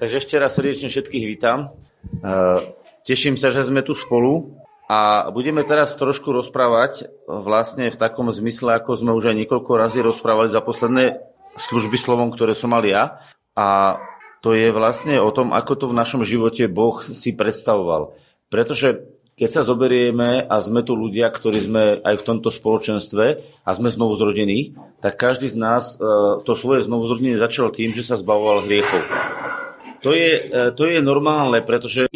Takže ešte raz srdečne všetkých vítam. E, teším sa, že sme tu spolu a budeme teraz trošku rozprávať vlastne v takom zmysle, ako sme už aj niekoľko razy rozprávali za posledné služby slovom, ktoré som mal ja. A to je vlastne o tom, ako to v našom živote Boh si predstavoval. Pretože keď sa zoberieme a sme tu ľudia, ktorí sme aj v tomto spoločenstve a sme znovu zrodení, tak každý z nás e, to svoje znovu zrodenie začal tým, že sa zbavoval hriechov. To je, e, to je normálne, pretože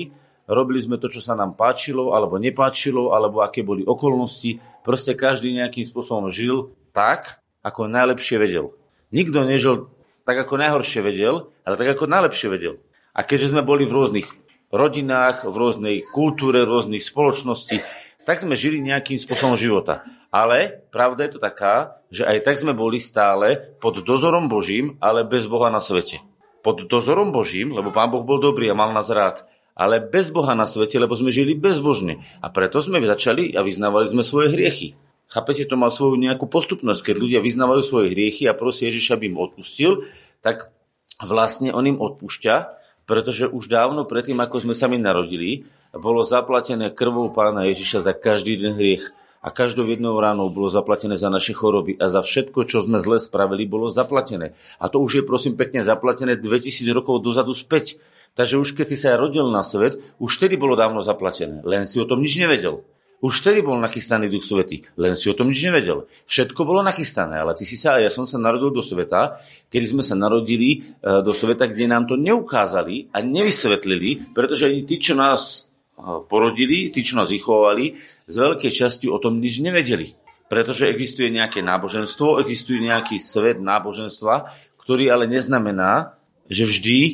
robili sme to, čo sa nám páčilo alebo nepáčilo, alebo aké boli okolnosti. Proste každý nejakým spôsobom žil tak, ako najlepšie vedel. Nikto nežil tak, ako najhoršie vedel, ale tak, ako najlepšie vedel. A keďže sme boli v rôznych rodinách, v rôznej kultúre, v rôznych spoločnosti, tak sme žili nejakým spôsobom života. Ale pravda je to taká, že aj tak sme boli stále pod dozorom Božím, ale bez Boha na svete pod dozorom Božím, lebo Pán Boh bol dobrý a mal nás rád, ale bez Boha na svete, lebo sme žili bezbožne. A preto sme začali a vyznávali sme svoje hriechy. Chápete, to má svoju nejakú postupnosť. Keď ľudia vyznávajú svoje hriechy a prosia Ježiša, aby im odpustil, tak vlastne on im odpúšťa, pretože už dávno predtým, ako sme sa my narodili, bolo zaplatené krvou pána Ježiša za každý jeden hriech a každou jednou ránou bolo zaplatené za naše choroby a za všetko, čo sme zle spravili, bolo zaplatené. A to už je prosím pekne zaplatené 2000 rokov dozadu späť. Takže už keď si sa rodil na svet, už vtedy bolo dávno zaplatené. Len si o tom nič nevedel. Už vtedy bol nachystaný Duch Svety, len si o tom nič nevedel. Všetko bolo nachystané, ale ty si sa, ja som sa narodil do sveta, kedy sme sa narodili e, do sveta, kde nám to neukázali a nevysvetlili, pretože ani tí, čo nás porodili, tí, čo nás vychovali, z veľkej časti o tom nič nevedeli. Pretože existuje nejaké náboženstvo, existuje nejaký svet náboženstva, ktorý ale neznamená, že vždy e,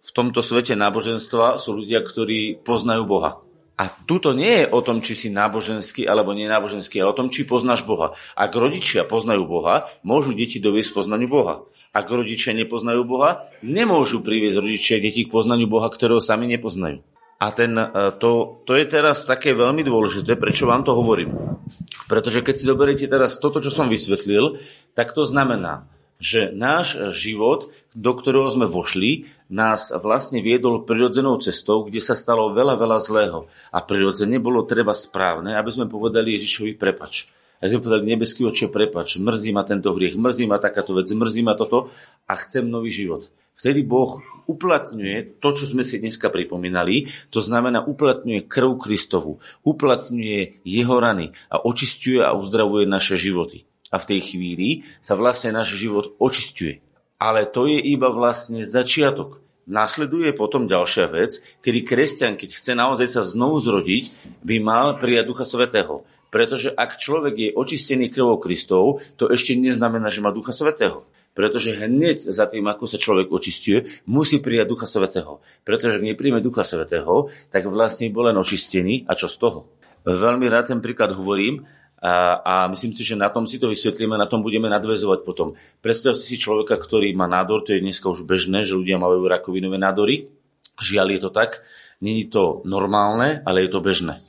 v tomto svete náboženstva sú ľudia, ktorí poznajú Boha. A tuto nie je o tom, či si náboženský alebo nenáboženský, ale o tom, či poznáš Boha. Ak rodičia poznajú Boha, môžu deti doviesť poznaniu Boha. Ak rodičia nepoznajú Boha, nemôžu priviesť rodičia deti k poznaniu Boha, ktorého sami nepoznajú. A ten, e, to, to je teraz také veľmi dôležité, prečo vám to hovorím. Pretože keď si zoberiete teraz toto, čo som vysvetlil, tak to znamená, že náš život, do ktorého sme vošli, nás vlastne viedol prirodzenou cestou, kde sa stalo veľa, veľa zlého. A prirodzene bolo treba správne, aby sme povedali Ježišovi prepač. A sme povedali, nebeský oče, prepač, mrzí ma tento hriech, mrzí ma takáto vec, mrzí ma toto a chcem nový život. Vtedy Boh uplatňuje to, čo sme si dneska pripomínali, to znamená uplatňuje krv Kristovu, uplatňuje jeho rany a očistuje a uzdravuje naše životy. A v tej chvíli sa vlastne náš život očistuje. Ale to je iba vlastne začiatok. Nasleduje potom ďalšia vec, kedy kresťan, keď chce naozaj sa znovu zrodiť, by mal prijať Ducha Svetého. Pretože ak človek je očistený krvou Kristov, to ešte neznamená, že má Ducha Svetého. Pretože hneď za tým, ako sa človek očistuje, musí prijať Ducha Svetého. Pretože ak nepríjme Ducha Svetého, tak vlastne bol len očistený. A čo z toho? Veľmi rád ten príklad hovorím a, a myslím si, že na tom si to vysvetlíme, na tom budeme nadvezovať potom. Predstavte si človeka, ktorý má nádor, to je dneska už bežné, že ľudia majú rakovinové nádory. Žiaľ je to tak. Není to normálne, ale je to bežné.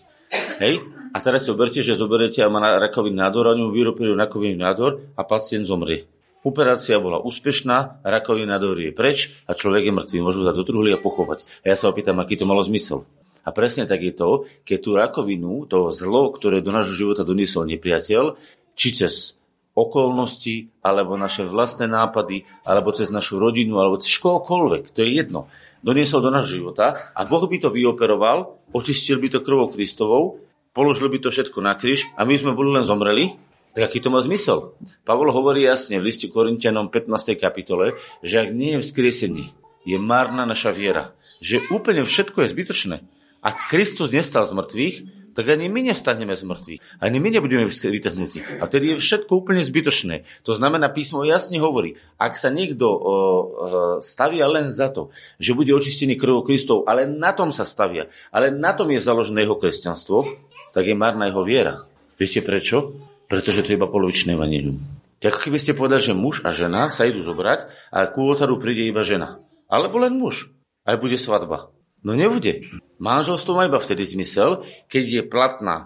Hej? A teraz si oberte, že zoberete a má rakový nádor, a ňu vyrobili rakový nádor a pacient zomrie. Operácia bola úspešná, rakovina je preč a človek je mŕtvý. Môžu dať do truhly a pochovať. A ja sa opýtam, aký to malo zmysel. A presne tak je to, keď tú rakovinu, to zlo, ktoré do nášho života doniesol nepriateľ, či cez okolnosti, alebo naše vlastné nápady, alebo cez našu rodinu, alebo cez kohokoľvek, to je jedno, doniesol do nášho života a Boh by to vyoperoval, očistil by to krvou Kristovou, položil by to všetko na kríž a my sme boli len zomreli tak aký to má zmysel? Pavol hovorí jasne v liste Korintianom 15. kapitole, že ak nie je vzkriesení, je márna naša viera. Že úplne všetko je zbytočné. Ak Kristus nestal z mŕtvych, tak ani my nestaneme z mŕtvych. Ani my nebudeme vytrhnutí. A vtedy je všetko úplne zbytočné. To znamená, písmo jasne hovorí, ak sa niekto o, o, stavia len za to, že bude očistený krvou Kristov, ale na tom sa stavia, ale na tom je založené jeho kresťanstvo, tak je marná jeho viera. Viete prečo? Pretože to je iba polovičné vanílium. Tak keby ste povedali, že muž a žena sa idú zobrať a ku oltáru príde iba žena. Alebo len muž. Aj bude svadba. No nebude. Manželstvo má iba vtedy zmysel, keď je platná e,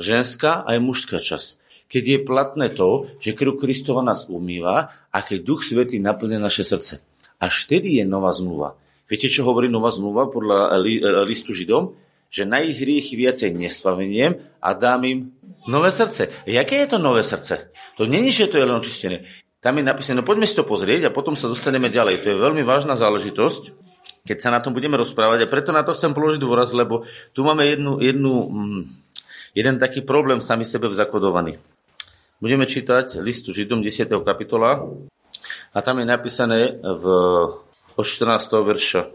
ženská aj mužská časť. Keď je platné to, že krv Kristova nás umýva a keď Duch Svetý naplne naše srdce. Až vtedy je nová zmluva. Viete, čo hovorí nová zmluva podľa listu Židom? Že na ich hriechy viacej nespaveniem a dám im nové srdce. Jaké je to nové srdce? To není, že to je len očistené. Tam je napísané, no poďme si to pozrieť a potom sa dostaneme ďalej. To je veľmi vážna záležitosť, keď sa na tom budeme rozprávať a preto na to chcem položiť dôraz, lebo tu máme jednu, jednu, mm, jeden taký problém sami sebe zakodovaný. Budeme čítať listu Židom 10. kapitola a tam je napísané v od 14. verša.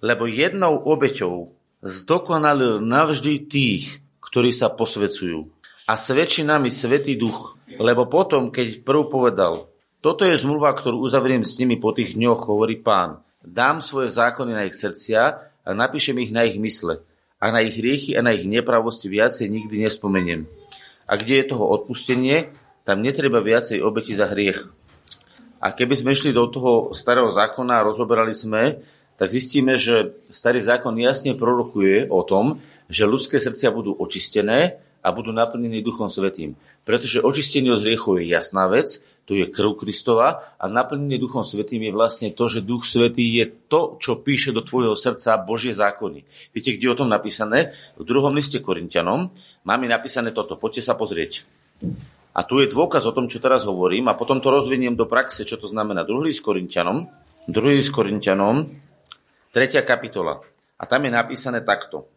Lebo jednou obeťou zdokonalil navždy tých, ktorí sa posvecujú. A svedčí nami Svetý Duch, lebo potom, keď prv povedal, toto je zmluva, ktorú uzavriem s nimi po tých dňoch, hovorí pán. Dám svoje zákony na ich srdcia a napíšem ich na ich mysle. A na ich riechy a na ich nepravosti viacej nikdy nespomeniem. A kde je toho odpustenie, tam netreba viacej obeti za hriech. A keby sme išli do toho starého zákona a rozoberali sme, tak zistíme, že starý zákon jasne prorokuje o tom, že ľudské srdcia budú očistené a budú naplnené Duchom Svetým. Pretože očistenie od hriechov je jasná vec, to je krv Kristova a naplnenie Duchom Svetým je vlastne to, že Duch Svetý je to, čo píše do tvojho srdca Božie zákony. Viete, kde je o tom napísané? V druhom liste Korintianom máme napísané toto. Poďte sa pozrieť. A tu je dôkaz o tom, čo teraz hovorím a potom to rozviniem do praxe, čo to znamená. Druhý s Korintianom, druhý s Korintianom, tretia kapitola. A tam je napísané takto.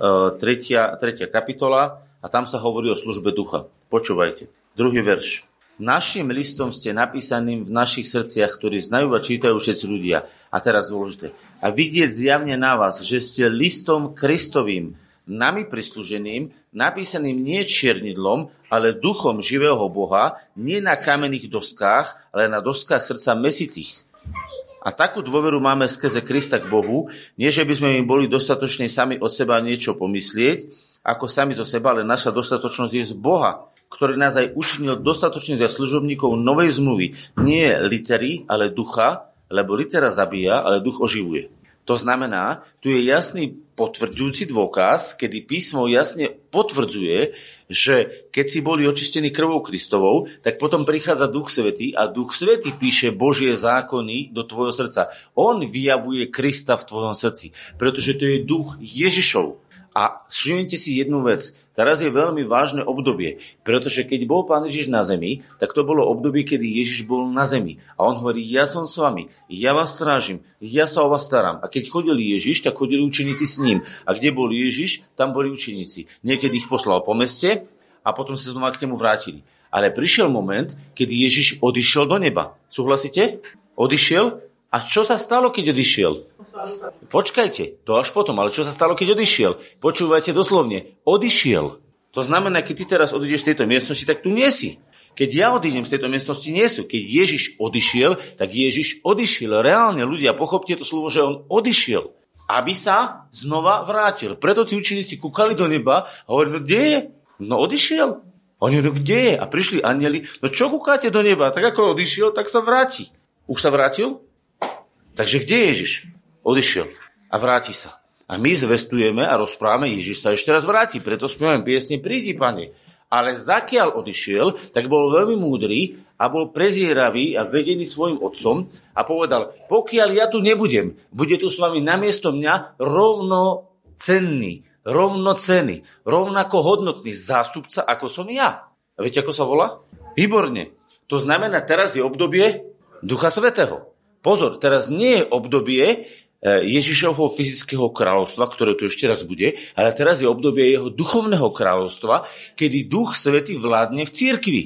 E, tretia, kapitola a tam sa hovorí o službe ducha. Počúvajte. Druhý verš. Našim listom ste napísaným v našich srdciach, ktorí znajú a čítajú všetci ľudia. A teraz dôležité. A vidieť zjavne na vás, že ste listom Kristovým, nami prislúženým, napísaným nie čiernidlom, ale duchom živého Boha, nie na kamenných doskách, ale na doskách srdca mesitých. A takú dôveru máme skrze Krista k Bohu, nie že by sme im boli dostatočne sami od seba niečo pomyslieť, ako sami zo seba, ale naša dostatočnosť je z Boha, ktorý nás aj učinil dostatočne za služobníkov novej zmluvy. Nie litery, ale ducha, lebo litera zabíja, ale duch oživuje. To znamená, tu je jasný potvrdzujúci dôkaz, kedy písmo jasne potvrdzuje, že keď si boli očistení krvou Kristovou, tak potom prichádza Duch Svetý a Duch Svetý píše Božie zákony do tvojho srdca. On vyjavuje Krista v tvojom srdci, pretože to je duch Ježišov. A všimnite si jednu vec. Teraz je veľmi vážne obdobie, pretože keď bol Pán Ježiš na zemi, tak to bolo obdobie, kedy Ježiš bol na zemi. A on hovorí, ja som s vami, ja vás strážim, ja sa o vás starám. A keď chodil Ježiš, tak chodili učeníci s ním. A kde bol Ježiš, tam boli učeníci. Niekedy ich poslal po meste a potom sa znova k nemu vrátili. Ale prišiel moment, kedy Ježiš odišiel do neba. Súhlasíte? Odišiel a čo sa stalo, keď odišiel? Počkajte, to až potom, ale čo sa stalo, keď odišiel? Počúvajte doslovne, odišiel. To znamená, keď ty teraz odídeš z tejto miestnosti, tak tu nie si. Keď ja odídem z tejto miestnosti, nie sú. Keď Ježiš odišiel, tak Ježiš odišiel. Reálne ľudia, pochopte to slovo, že on odišiel. Aby sa znova vrátil. Preto tí učeníci kúkali do neba a hovorili, no kde je? No odišiel. Oni no kde je? A prišli anieli, no čo kúkáte do neba? Tak ako odišiel, tak sa vráti. Už sa vrátil? Takže kde je Ježiš? Odišiel a vráti sa. A my zvestujeme a rozprávame, Ježiš sa ešte raz vráti, preto spievame piesne Prídi, pane. Ale zakiaľ odišiel, tak bol veľmi múdry a bol prezieravý a vedený svojim otcom a povedal, pokiaľ ja tu nebudem, bude tu s vami namiesto mňa rovnocenný, rovnocený, rovnako hodnotný zástupca, ako som ja. A viete, ako sa volá? Výborne. To znamená, teraz je obdobie Ducha Svetého. Pozor, teraz nie je obdobie e, Ježišovho fyzického kráľovstva, ktoré tu ešte raz bude, ale teraz je obdobie jeho duchovného kráľovstva, kedy Duch Svety vládne v církvi.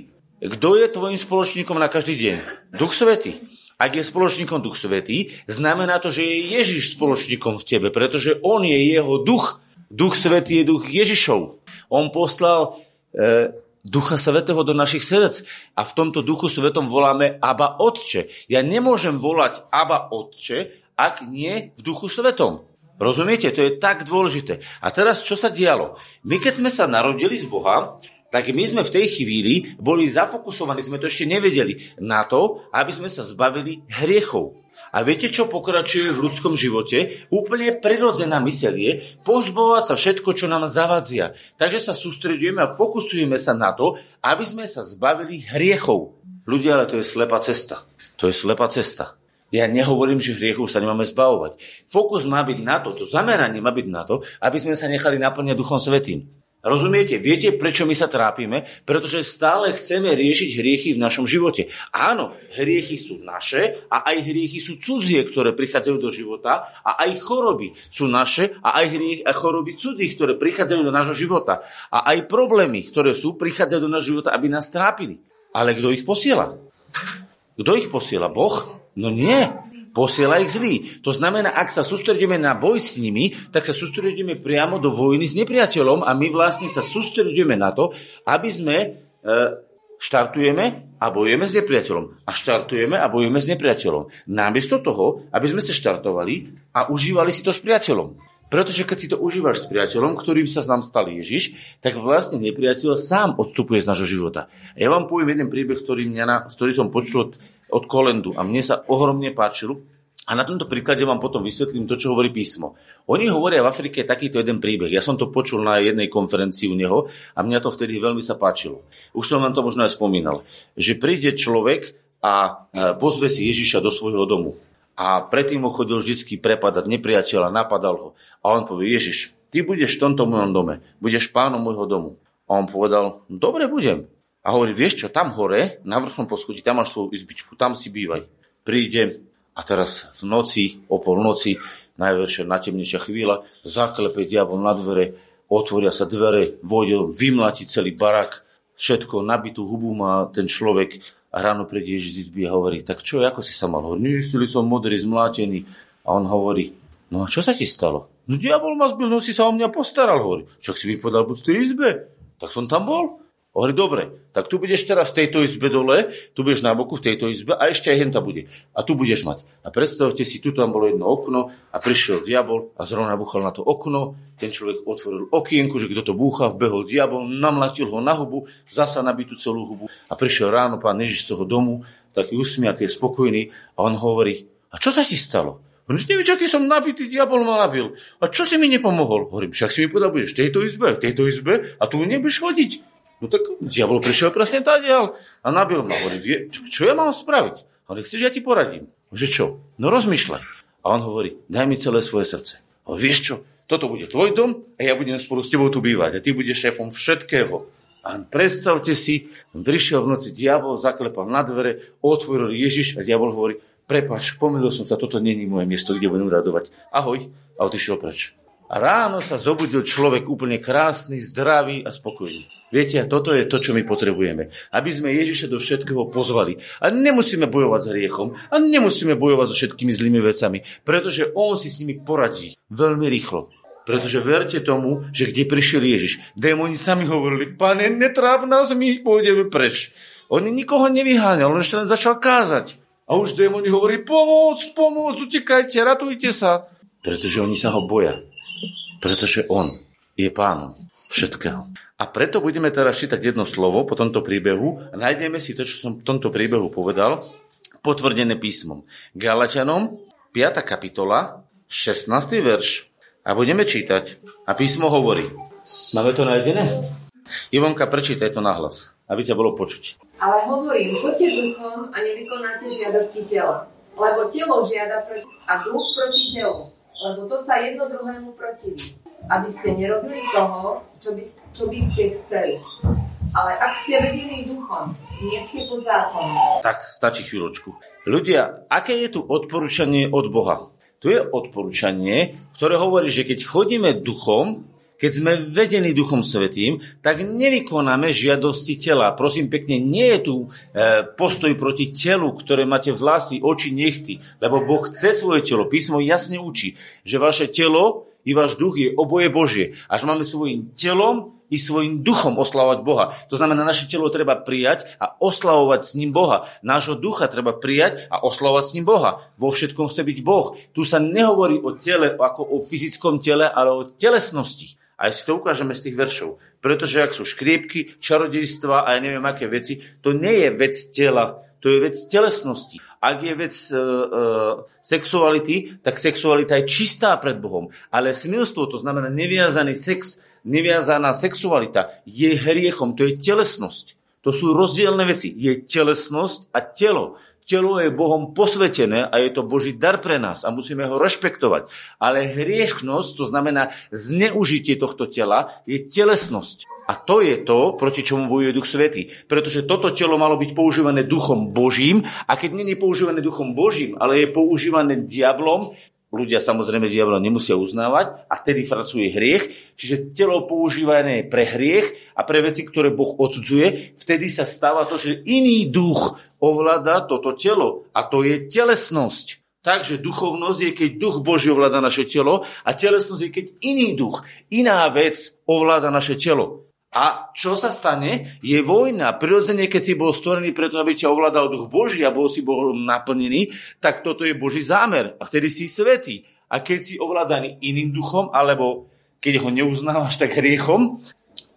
Kto je tvojim spoločníkom na každý deň? Duch Svety. Ak je spoločníkom Duch Svetý, znamená to, že je Ježiš spoločníkom v tebe, pretože on je jeho duch. Duch Svetý je duch Ježišov. On poslal e, Ducha Svetého do našich srdc. A v tomto Duchu Svetom voláme Aba Otče. Ja nemôžem volať Aba Otče, ak nie v Duchu Svetom. Rozumiete? To je tak dôležité. A teraz, čo sa dialo? My, keď sme sa narodili z Boha, tak my sme v tej chvíli boli zafokusovaní, sme to ešte nevedeli, na to, aby sme sa zbavili hriechov. A viete, čo pokračuje v ľudskom živote? Úplne prirodzená mysel je pozbovať sa všetko, čo nám zavadzia. Takže sa sústredujeme a fokusujeme sa na to, aby sme sa zbavili hriechov. Ľudia, ale to je slepá cesta. To je slepá cesta. Ja nehovorím, že hriechov sa nemáme zbavovať. Fokus má byť na to, to zameranie má byť na to, aby sme sa nechali naplňať Duchom Svetým. Rozumiete? Viete, prečo my sa trápime? Pretože stále chceme riešiť hriechy v našom živote. Áno, hriechy sú naše a aj hriechy sú cudzie, ktoré prichádzajú do života a aj choroby sú naše a aj hriechy a choroby cudzích, ktoré prichádzajú do nášho života. A aj problémy, ktoré sú, prichádzajú do nášho života, aby nás trápili. Ale kto ich posiela? Kto ich posiela? Boh? No nie posiela ich zlý. To znamená, ak sa sústredíme na boj s nimi, tak sa sústredíme priamo do vojny s nepriateľom a my vlastne sa sústredíme na to, aby sme e, štartujeme a bojujeme s nepriateľom. A štartujeme a bojujeme s nepriateľom. Namiesto toho, aby sme sa štartovali a užívali si to s priateľom. Pretože keď si to užívaš s priateľom, ktorým sa nám stal Ježiš, tak vlastne nepriateľ sám odstupuje z nášho života. Ja vám poviem jeden príbeh, ktorý, mňa na, ktorý som počul od od Kolendu a mne sa ohromne páčil. A na tomto príklade vám potom vysvetlím to, čo hovorí písmo. Oni hovoria v Afrike takýto jeden príbeh. Ja som to počul na jednej konferencii u neho a mňa to vtedy veľmi sa páčilo. Už som vám to možno aj spomínal. Že príde človek a pozve si Ježiša do svojho domu. A predtým ho chodil vždycky prepadať nepriateľa, napadal ho. A on povie, Ježiš, ty budeš v tomto mojom dome, budeš pánom môjho domu. A on povedal, dobre budem. A hovorí, vieš čo, tam hore, na vrchnom poschodí, tam máš svoju izbičku, tam si bývaj. Príde a teraz v noci, o polnoci, najväčšia, najtemnejšia chvíľa, zaklepe diabol na dvere, otvoria sa dvere, vojde, vymlatí celý barak, všetko, nabitú hubu má ten človek a ráno príde Ježiš z izby a hovorí, tak čo, ako si sa mal? Hovorí, nestili som modrý, zmlátený. A on hovorí, no a čo sa ti stalo? No diabol ma zbil, no si sa o mňa postaral, hovorí. Čo si mi povedal, buď v tej izbe? Tak som tam bol. Hovorí, dobre, tak tu budeš teraz v tejto izbe dole, tu budeš na boku v tejto izbe a ešte aj henta bude. A tu budeš mať. A predstavte si, tu tam bolo jedno okno a prišiel diabol a zrovna buchal na to okno. Ten človek otvoril okienku, že kto to búcha, vbehol diabol, namlatil ho na hubu, zasa nabitú celú hubu a prišiel ráno pán Ježiš z toho domu, taký usmiatý, spokojný a on hovorí, a čo sa ti stalo? On už nevieš, aký som nabitý, diabol ma nabil. A čo si mi nepomohol? Hovorím, však si mi povedal, budeš v tejto izbe, v tejto izbe a tu nebudeš chodiť. No tak diabol prišiel presne tadiaľ a nabil ma. Hovorí, čo ja mám spraviť? Hovorí, chceš, ja ti poradím. Že čo? No rozmýšľaj. A on hovorí, daj mi celé svoje srdce. A vieš čo? Toto bude tvoj dom a ja budem spolu s tebou tu bývať. A ty budeš šéfom všetkého. A predstavte si, prišiel v noci diabol, zaklepal na dvere, otvoril Ježiš a diabol hovorí, prepač, pomýlil som sa, toto není moje miesto, kde budem radovať. Ahoj. A odišiel preč. A ráno sa zobudil človek úplne krásny, zdravý a spokojný. Viete, a toto je to, čo my potrebujeme. Aby sme Ježiša do všetkého pozvali. A nemusíme bojovať s hriechom. A nemusíme bojovať so všetkými zlými vecami. Pretože On si s nimi poradí veľmi rýchlo. Pretože verte tomu, že kde prišiel Ježiš, démoni sami hovorili, pane, netráp nás, my pôjdeme preč. On nikoho nevyháňal, on ešte len začal kázať. A už démoni hovorí, pomôcť, pomôcť, utekajte, ratujte sa. Pretože oni sa ho boja pretože on je pánom všetkého. A preto budeme teraz čítať jedno slovo po tomto príbehu a nájdeme si to, čo som v tomto príbehu povedal, potvrdené písmom. Galatianom 5. kapitola, 16. verš. A budeme čítať. A písmo hovorí. Máme to nájdené? Ivonka, prečítaj to nahlas, aby ťa bolo počuť. Ale hovorím, poďte duchom a nevykonáte žiadosti tela. Lebo telo žiada proti a duch proti telu lebo to sa jedno druhému protiví. Aby ste nerobili toho, čo by, čo by ste chceli. Ale ak ste vedení duchom, nie ste pod zákonom. Tak, stačí chvíľočku. Ľudia, aké je tu odporúčanie od Boha? Tu je odporúčanie, ktoré hovorí, že keď chodíme duchom, keď sme vedení Duchom Svetým, tak nevykonáme žiadosti tela. Prosím pekne, nie je tu e, postoj proti telu, ktoré máte vlasy, oči, nechty, lebo Boh chce svoje telo. Písmo jasne učí, že vaše telo i váš duch je oboje Božie. Až máme svojim telom i svojim duchom oslavovať Boha. To znamená, naše telo treba prijať a oslavovať s ním Boha. Nášho ducha treba prijať a oslavovať s ním Boha. Vo všetkom chce byť Boh. Tu sa nehovorí o tele ako o fyzickom tele, ale o telesnosti. Aj si to ukážeme z tých veršov. Pretože ak sú škriepky, čarodejstva a ja neviem aké veci, to nie je vec tela, to je vec telesnosti. Ak je vec e, e, sexuality, tak sexualita je čistá pred Bohom. Ale smilstvo, to znamená neviazaný sex, neviazaná sexualita, je hriechom, to je telesnosť. To sú rozdielne veci. Je telesnosť a telo. Telo je Bohom posvetené a je to Boží dar pre nás a musíme ho rešpektovať. Ale hriešnosť, to znamená zneužitie tohto tela, je telesnosť. A to je to, proti čomu bojuje Duch Svetý. Pretože toto telo malo byť používané Duchom Božím a keď je používané Duchom Božím, ale je používané diablom, ľudia samozrejme diabla nemusia uznávať a vtedy pracuje hriech. Čiže telo používané pre hriech a pre veci, ktoré Boh odsudzuje, vtedy sa stáva to, že iný duch ovláda toto telo a to je telesnosť. Takže duchovnosť je, keď duch Boží ovláda naše telo a telesnosť je, keď iný duch, iná vec ovláda naše telo. A čo sa stane? Je vojna. Prirodzene, keď si bol stvorený preto, aby ťa ovládal duch Boží a bol si Bohom naplnený, tak toto je Boží zámer. A vtedy si svetý. A keď si ovládaný iným duchom, alebo keď ho neuznávaš tak hriechom,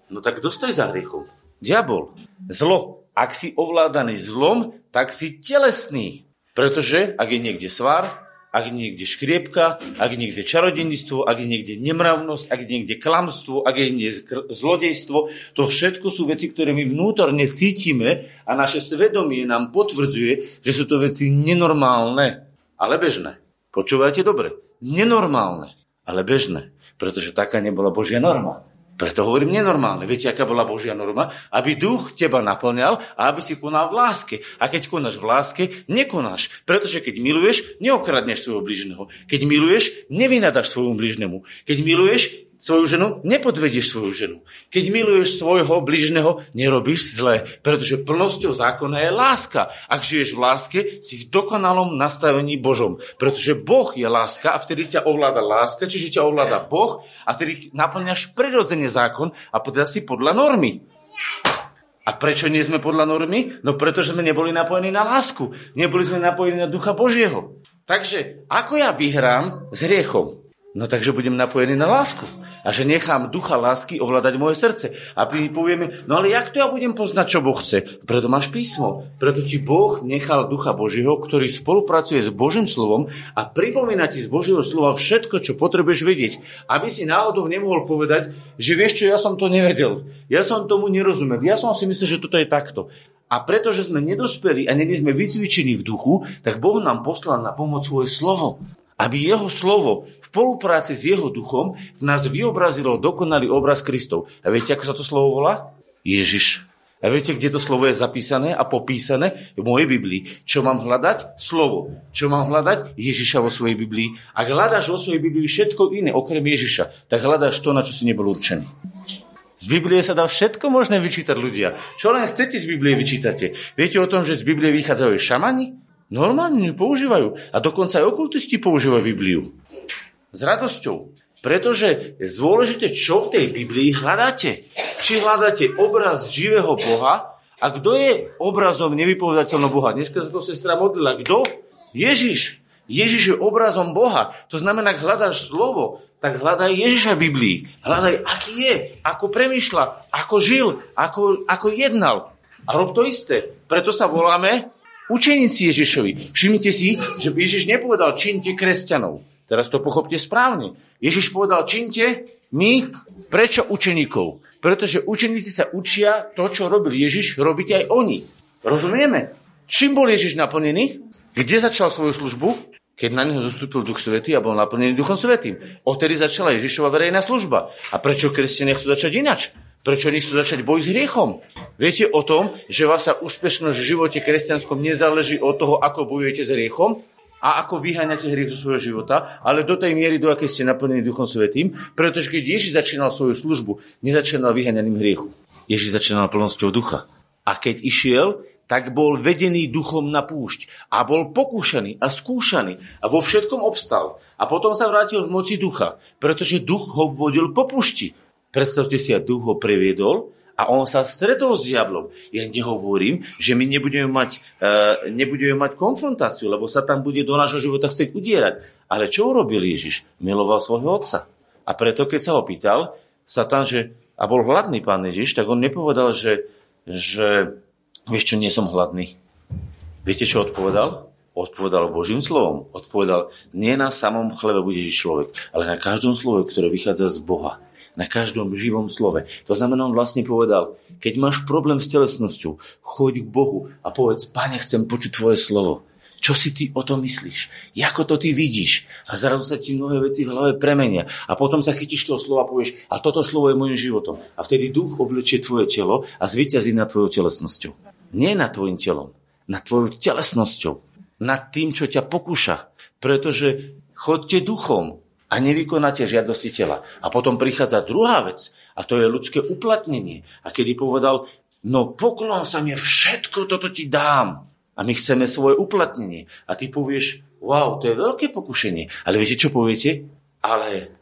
no tak kto stojí za hriechom? Diabol. Zlo. Ak si ovládaný zlom, tak si telesný. Pretože ak je niekde svar, ak niekde škriepka, ak niekde čarodejníctvo, ak niekde nemravnosť, ak niekde klamstvo, ak niekde zlodejstvo, to všetko sú veci, ktoré my vnútorne cítime a naše svedomie nám potvrdzuje, že sú to veci nenormálne, ale bežné. Počúvajte dobre. Nenormálne, ale bežné. Pretože taká nebola Božia norma. Preto hovorím nenormálne. Viete, aká bola Božia norma? Aby duch teba naplňal a aby si konal v láske. A keď konáš v láske, nekonáš. Pretože keď miluješ, neokradneš svojho bližného. Keď miluješ, nevynadaš svojmu bližnému. Keď miluješ, svoju ženu, nepodvedieš svoju ženu. Keď miluješ svojho bližného, nerobíš zle, pretože plnosťou zákona je láska. Ak žiješ v láske, si v dokonalom nastavení Božom. Pretože Boh je láska a vtedy ťa ovláda láska, čiže ťa ovláda Boh a vtedy naplňaš prirodzene zákon a teda si podľa normy. A prečo nie sme podľa normy? No pretože sme neboli napojení na lásku. Neboli sme napojení na Ducha Božieho. Takže ako ja vyhrám s hriechom? No takže budem napojený na lásku. A že nechám ducha lásky ovládať moje srdce. A my povieme, no ale jak to ja budem poznať, čo Boh chce? Preto máš písmo. Preto ti Boh nechal ducha Božieho, ktorý spolupracuje s Božím slovom a pripomína ti z Božieho slova všetko, čo potrebuješ vedieť. Aby si náhodou nemohol povedať, že vieš čo, ja som to nevedel. Ja som tomu nerozumel. Ja som si myslel, že toto je takto. A pretože sme nedospeli a není sme vycvičení v duchu, tak Boh nám poslal na pomoc svoje slovo aby jeho slovo v spolupráci s jeho duchom v nás vyobrazilo dokonalý obraz Kristov. A viete, ako sa to slovo volá? Ježiš. A viete, kde to slovo je zapísané a popísané? V mojej Biblii. Čo mám hľadať? Slovo. Čo mám hľadať? Ježiša vo svojej Biblii. Ak hľadáš vo svojej Biblii všetko iné, okrem Ježiša, tak hľadáš to, na čo si nebol určený. Z Biblie sa dá všetko možné vyčítať ľudia. Čo len chcete z Biblie vyčítate? Viete o tom, že z Biblie vychádzajú šamani? Normálne ju používajú. A dokonca aj okultisti používajú Bibliu. S radosťou. Pretože je dôležité, čo v tej Biblii hľadáte. Či hľadáte obraz živého Boha a kto je obrazom nevypovedateľného Boha. Dneska sa to sestra modlila. Kto? Ježiš. Ježiš je obrazom Boha. To znamená, ak hľadáš slovo, tak hľadaj Ježiša v Biblii. Hľadaj, aký je, ako premyšľa, ako žil, ako, ako jednal. A rob to isté. Preto sa voláme Učeníci Ježišovi. Všimnite si, že Ježiš nepovedal činte kresťanov. Teraz to pochopte správne. Ježiš povedal činte my, prečo učeníkov? Pretože učeníci sa učia to, čo robil Ježiš, robiť aj oni. Rozumieme? Čím bol Ježiš naplnený? Kde začal svoju službu? Keď na neho zostúpil Duch Svetý a bol naplnený Duchom Svetým. Odtedy začala Ježišova verejná služba. A prečo kresťania chcú začať inač? Prečo nechcú začať boj s hriechom? Viete o tom, že vaša úspešnosť v živote kresťanskom nezáleží od toho, ako bojujete s hriechom a ako vyháňate hriech zo svojho života, ale do tej miery, do akej ste naplnení Duchom Svetým, pretože keď Ježiš začínal svoju službu, nezačínal vyháňaním hriechu. Ježiš začínal plnosťou ducha. A keď išiel, tak bol vedený duchom na púšť a bol pokúšaný a skúšaný a vo všetkom obstal. A potom sa vrátil v moci ducha, pretože duch ho vodil po púšti. Predstavte si, a duch ho previedol a on sa stretol s diablom. Ja nehovorím, že my nebudeme mať, uh, nebudeme mať konfrontáciu, lebo sa tam bude do nášho života chcieť udierať. Ale čo urobil Ježiš? Miloval svojho otca. A preto, keď sa ho pýtal, Satan, že, a bol hladný pán Ježiš, tak on nepovedal, že, že vieš čo, nie som hladný. Viete, čo odpovedal? Odpovedal Božím slovom. Odpovedal, nie na samom chlebe bude žiť človek, ale na každom slove, ktoré vychádza z Boha. Na každom živom slove. To znamená, on vlastne povedal, keď máš problém s telesnosťou, choď k Bohu a povedz, pane, chcem počuť tvoje slovo. Čo si ty o tom myslíš? Ako to ty vidíš? A zrazu sa ti mnohé veci v hlave premenia. A potom sa chytíš toho slova a povieš, a toto slovo je môjim životom. A vtedy duch oblečie tvoje telo a zvyťazí nad tvojou telesnosťou. Nie nad tvojim telom, nad tvojou telesnosťou. Nad tým, čo ťa pokúša. Pretože chodte duchom a nevykonáte žiadosti tela. A potom prichádza druhá vec, a to je ľudské uplatnenie. A kedy povedal, no poklon sa mi, všetko toto ti dám. A my chceme svoje uplatnenie. A ty povieš, wow, to je veľké pokušenie. Ale viete, čo poviete? Ale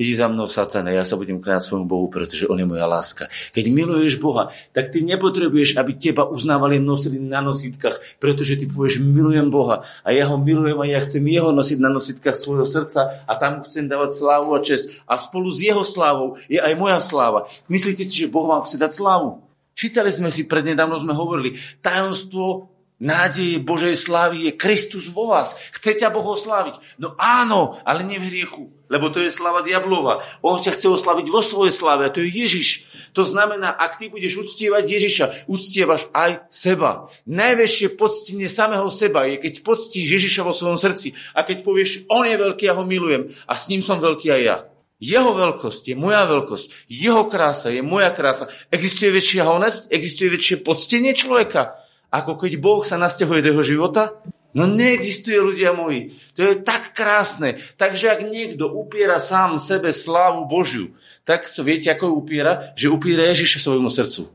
Idi za mnou, satane, ja sa budem kláňať svojmu Bohu, pretože On je moja láska. Keď miluješ Boha, tak ty nepotrebuješ, aby teba uznávali nosili na nositkách, pretože ty povieš, milujem Boha a ja ho milujem a ja chcem jeho nosiť na nositkách svojho srdca a tam chcem dávať slávu a čest. A spolu s jeho slávou je aj moja sláva. Myslíte si, že Boh vám chce dať slávu? Čítali sme si, prednedávno sme hovorili, tajomstvo nádeje Božej slávy je Kristus vo vás. Chce ťa Boh osláviť? No áno, ale nie v hriechu, lebo to je sláva diablova. On ťa chce oslaviť vo svojej sláve a to je Ježiš. To znamená, ak ty budeš uctievať Ježiša, uctievaš aj seba. Najväčšie poctenie samého seba je, keď poctíš Ježiša vo svojom srdci a keď povieš, on je veľký, ja ho milujem a s ním som veľký aj ja. Jeho veľkosť je moja veľkosť, jeho krása je moja krása. Existuje väčšia honesť? Existuje väčšie poctenie človeka? ako keď Boh sa nasťahuje do jeho života? No neexistuje, ľudia moji. To je tak krásne. Takže ak niekto upiera sám sebe slávu Božiu, tak to viete, ako upiera? Že upiera Ježiša svojmu srdcu.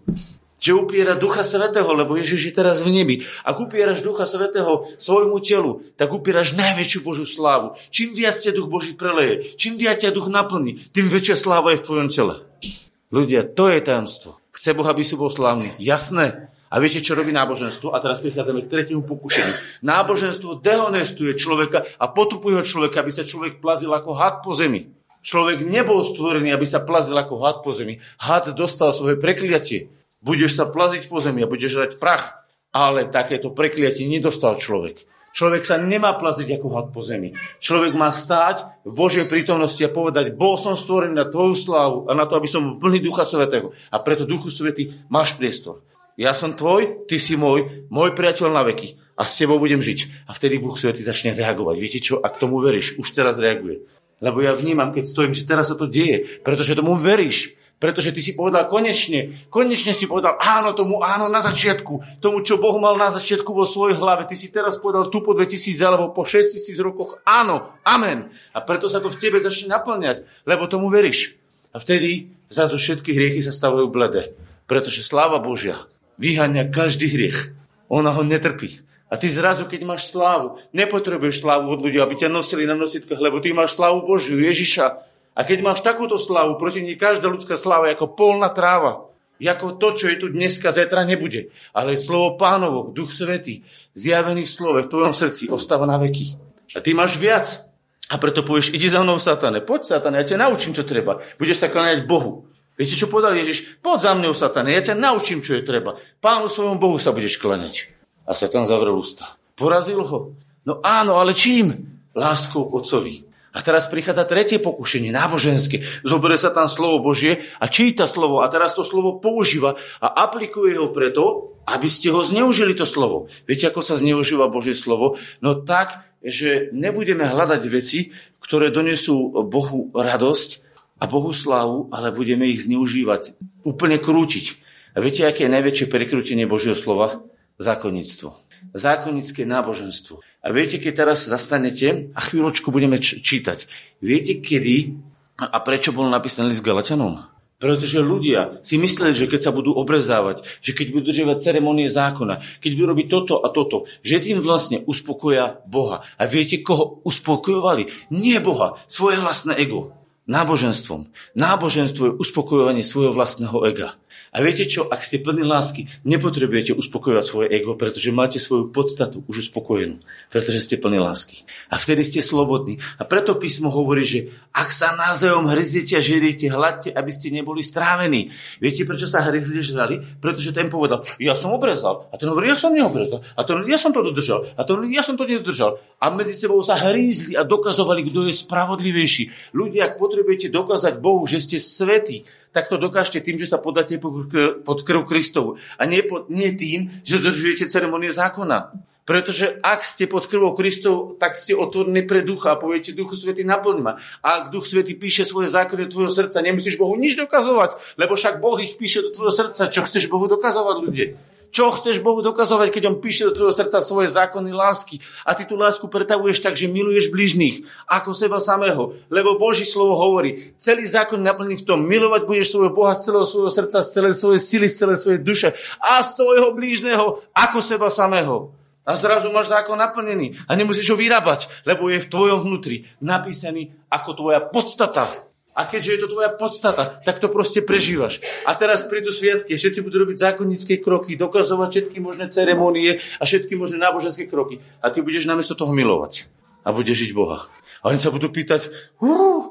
Že upiera Ducha Svetého, lebo Ježiš je teraz v nebi. Ak upieraš Ducha Svetého svojmu telu, tak upieraš najväčšiu Božiu slávu. Čím viac ťa Duch Boží preleje, čím viac ťa Duch naplní, tým väčšia sláva je v tvojom tele. Ľudia, to je tajomstvo. Chce Boh, aby si bol slávny. Jasné. A viete, čo robí náboženstvo? A teraz prichádzame k tretiemu pokušeniu. Náboženstvo dehonestuje človeka a potrupuje ho človeka, aby sa človek plazil ako had po zemi. Človek nebol stvorený, aby sa plazil ako had po zemi. Had dostal svoje prekliatie. Budeš sa plaziť po zemi a budeš žrať prach. Ale takéto prekliatie nedostal človek. Človek sa nemá plaziť ako had po zemi. Človek má stáť v Božej prítomnosti a povedať, bol som stvorený na tvoju slávu a na to, aby som plný Ducha Svetého. A preto Duchu Svety máš priestor. Ja som tvoj, ty si môj, môj priateľ na veky a s tebou budem žiť. A vtedy Boh Svetý začne reagovať. Viete čo? Ak tomu veríš, už teraz reaguje. Lebo ja vnímam, keď stojím, že teraz sa to deje, pretože tomu veríš. Pretože ty si povedal konečne, konečne si povedal áno tomu, áno na začiatku, tomu, čo Boh mal na začiatku vo svojej hlave. Ty si teraz povedal tu po 2000 alebo po 6000 rokoch áno, amen. A preto sa to v tebe začne naplňať, lebo tomu veríš. A vtedy zrazu všetky hriechy sa stavujú blede. Pretože sláva Božia vyhania každý hriech. Ona ho netrpí. A ty zrazu, keď máš slávu, nepotrebuješ slávu od ľudí, aby ťa nosili na nositkách, lebo ty máš slávu Božiu, Ježiša. A keď máš takúto slávu, proti nej každá ľudská sláva je ako polná tráva. Ako to, čo je tu dneska, zetra nebude. Ale slovo pánovo, duch svetý, zjavený v slove, v tvojom srdci, ostáva na veky. A ty máš viac. A preto povieš, ide za mnou, satane. Poď, satane, ja ťa naučím, čo treba. Budeš sa kláňať Bohu. Viete, čo povedal Ježiš? Poď za mňou, satane, ja ťa naučím, čo je treba. Pánu svojom Bohu sa budeš klaňať. A Satan zavrel ústa. Porazil ho. No áno, ale čím? Láskou otcovi. A teraz prichádza tretie pokušenie, náboženské. Zoberie sa tam slovo Božie a číta slovo a teraz to slovo používa a aplikuje ho preto, aby ste ho zneužili to slovo. Viete, ako sa zneužíva Božie slovo? No tak, že nebudeme hľadať veci, ktoré donesú Bohu radosť, a Bohu slávu, ale budeme ich zneužívať, úplne krútiť. A viete, aké je najväčšie prekrútenie Božieho slova? Zákonníctvo. Zákonické náboženstvo. A viete, keď teraz zastanete a chvíľočku budeme čítať, viete, kedy a prečo bol napísaný list Galatianom? Pretože ľudia si mysleli, že keď sa budú obrezávať, že keď budú držiavať ceremonie zákona, keď budú robiť toto a toto, že tým vlastne uspokoja Boha. A viete, koho uspokojovali? Nie Boha, svoje vlastné ego náboženstvom. Náboženstvo je uspokojovanie svojho vlastného ega. A viete čo, ak ste plní lásky, nepotrebujete uspokojovať svoje ego, pretože máte svoju podstatu už uspokojenú, pretože ste plní lásky. A vtedy ste slobodní. A preto písmo hovorí, že ak sa názajom hryziete a žeriete, hľadte, aby ste neboli strávení. Viete, prečo sa hryzli žrali? Pretože ten povedal, ja som obrezal. A ten hovorí, ja som neobrezal. A ten ja som to dodržal. A ten ja som to nedodržal. A medzi sebou sa hrízli a dokazovali, kto je spravodlivejší. Ľudia, ak potrebujete dokázať Bohu, že ste svetí, tak to dokážete tým, že sa podáte pod krv Kristovu. A nie, pod, nie tým, že dodržujete ceremonie zákona. Pretože ak ste pod krvou Kristov, tak ste otvorení pre ducha a poviete, Duchu Svety, naplň ma. A ak Duch Svety píše svoje zákony do tvojho srdca, nemusíš Bohu nič dokazovať, lebo však Boh ich píše do tvojho srdca. Čo chceš Bohu dokazovať, ľudia? Čo chceš Bohu dokazovať, keď On píše do tvojho srdca svoje zákony lásky a ty tú lásku pretavuješ tak, že miluješ bližných ako seba samého. Lebo Boží slovo hovorí, celý zákon naplný v tom, milovať budeš svojho Boha z celého svojho srdca, z celej svojej sily, z celej svojej duše a svojho blížneho ako seba samého. A zrazu máš zákon naplnený a nemusíš ho vyrábať, lebo je v tvojom vnútri napísaný ako tvoja podstata. A keďže je to tvoja podstata, tak to proste prežívaš. A teraz prídu sviatky, všetci budú robiť zákonnícke kroky, dokazovať všetky možné ceremonie a všetky možné náboženské kroky. A ty budeš namiesto toho milovať. A budeš žiť Boha. A oni sa budú pýtať,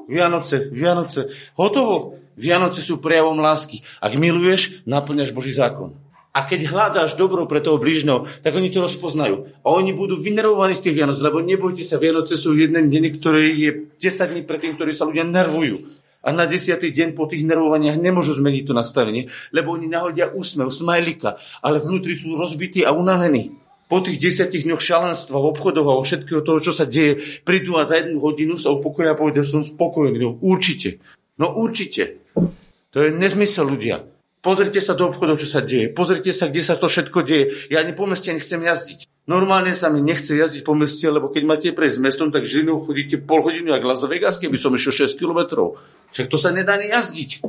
Vianoce, Vianoce, hotovo. Vianoce sú prejavom lásky. Ak miluješ, naplňaš Boží zákon. A keď hľadáš dobro pre toho blížneho, tak oni to rozpoznajú. A oni budú vynervovaní z tých Vianoc, lebo nebojte sa, Vianoce sú jeden deň, ktorý je 10 dní predtým, ktorí sa ľudia nervujú. A na desiatý deň po tých nervovaniach nemôžu zmeniť to nastavenie, lebo oni nahodia úsmev, smajlika, ale vnútri sú rozbití a unavení. Po tých desiatich dňoch šalenstva v obchodoch a všetkého toho, čo sa deje, prídu a za jednu hodinu sa upokoja a povedia, som spokojný. No určite. No určite. To je nezmysel ľudia. Pozrite sa do obchodov, čo sa deje. Pozrite sa, kde sa to všetko deje. Ja ani po meste nechcem jazdiť. Normálne sa mi nechce jazdiť po meste, lebo keď máte prejsť mestom, tak Žilinou chodíte pol hodinu, jak Las Vegas, keby som išiel 6 kilometrov. Však to sa nedá ani jazdiť.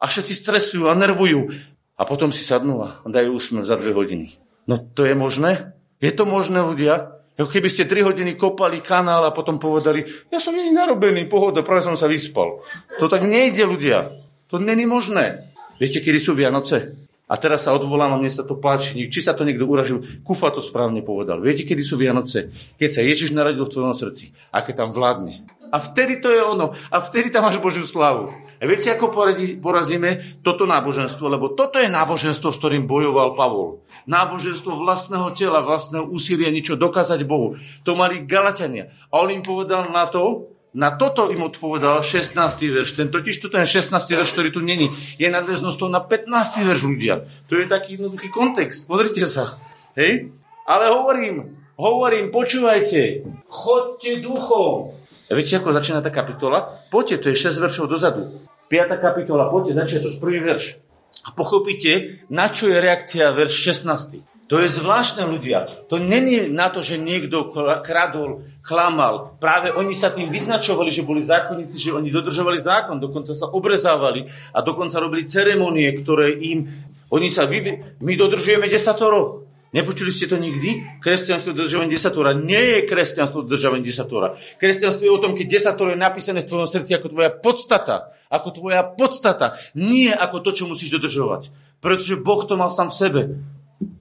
A všetci stresujú a nervujú. A potom si sadnú a dajú úsmev za dve hodiny. No to je možné? Je to možné, ľudia? Ako keby ste 3 hodiny kopali kanál a potom povedali, ja som není narobený, pohoda, práve som sa vyspal. To tak nejde, ľudia. To není možné. Viete, kedy sú Vianoce? A teraz sa odvolám a mne sa to páči. Či sa to niekto uražil, Kufa to správne povedal. Viete, kedy sú Vianoce? Keď sa Ježiš narodil v tvojom srdci. A keď tam vládne. A vtedy to je ono. A vtedy tam máš Božiu slavu. A viete, ako porazíme toto náboženstvo? Lebo toto je náboženstvo, s ktorým bojoval Pavol. Náboženstvo vlastného tela, vlastného úsilia niečo dokázať Bohu. To mali Galatania. A on im povedal na to, na toto im odpovedal 16. verš. Ten totiž to ten 16. verš, ktorý tu není, je nadväznosťou na 15. verš ľudia. To je taký jednoduchý kontext. Pozrite sa. Hej? Ale hovorím, hovorím, počúvajte, chodte duchom. A viete, ako začína tá kapitola? Poďte, to je 6 veršov dozadu. 5. kapitola, poďte, začiatok, prvý verš. A pochopíte, na čo je reakcia verš 16. To je zvláštne ľudia. To není na to, že niekto kradol, klamal. Práve oni sa tým vyznačovali, že boli zákonníci, že oni dodržovali zákon, dokonca sa obrezávali a dokonca robili ceremonie, ktoré im... Oni sa vy... My dodržujeme desatoro. Nepočuli ste to nikdy? Kresťanstvo dodržovanie desatora nie je kresťanstvo dodržovanie desatora. Kresťanstvo je o tom, keď desatoro je napísané v tvojom srdci ako tvoja podstata. Ako tvoja podstata. Nie ako to, čo musíš dodržovať. Pretože Boh to mal sám v sebe.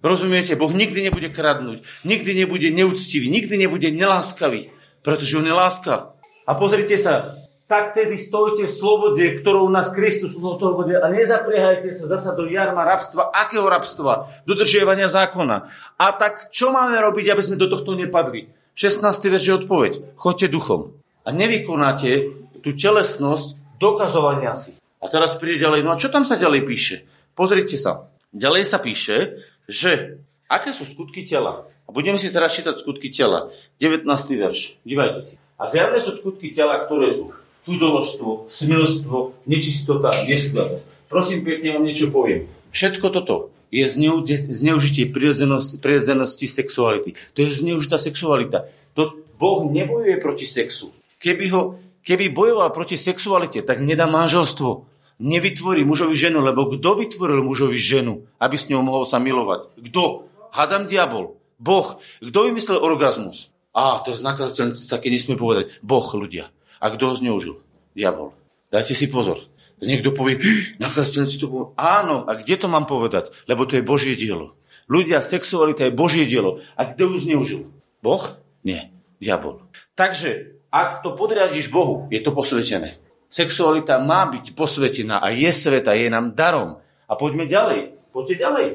Rozumiete? Boh nikdy nebude kradnúť, nikdy nebude neúctivý, nikdy nebude neláskavý, pretože on je láska. A pozrite sa, tak tedy stojte v slobode, ktorou nás Kristus uslobodil a nezapriehajte sa zasa do jarma rabstva. Akého rabstva? Dodržiavania zákona. A tak čo máme robiť, aby sme do tohto nepadli? 16. verš je odpoveď. Choďte duchom. A nevykonáte tú telesnosť dokazovania si. A teraz príde ďalej. No a čo tam sa ďalej píše? Pozrite sa. Ďalej sa píše, že aké sú skutky tela. A budeme si teraz čítať skutky tela. 19. verš. Dívajte si. A zjavné sú skutky tela, ktoré sú cudoložstvo, smilstvo, nečistota, neskladnosť. Prosím, pekne vám niečo poviem. Všetko toto je zneu, zneužitie prirodzenosti, prirodzenosti sexuality. To je zneužitá sexualita. To Boh nebojuje proti sexu. Keby, ho, keby bojoval proti sexualite, tak nedá manželstvo nevytvorí mužovi ženu, lebo kto vytvoril mužovi ženu, aby s ňou mohol sa milovať? Kto? Hadam diabol. Boh. Kto vymyslel orgazmus? Á, to je znakazateľné, také nesmie povedať. Boh, ľudia. A kto ho zneužil? Diabol. Dajte si pozor. Niekto povie, nakazateľ si to povie. Áno, a kde to mám povedať? Lebo to je Božie dielo. Ľudia, sexualita je Božie dielo. A kto ju zneužil? Boh? Nie, diabol. Takže, ak to podriadiš Bohu, je to posvetené. Sexualita má byť posvetená a je sveta, je nám darom. A poďme ďalej. Poďte ďalej.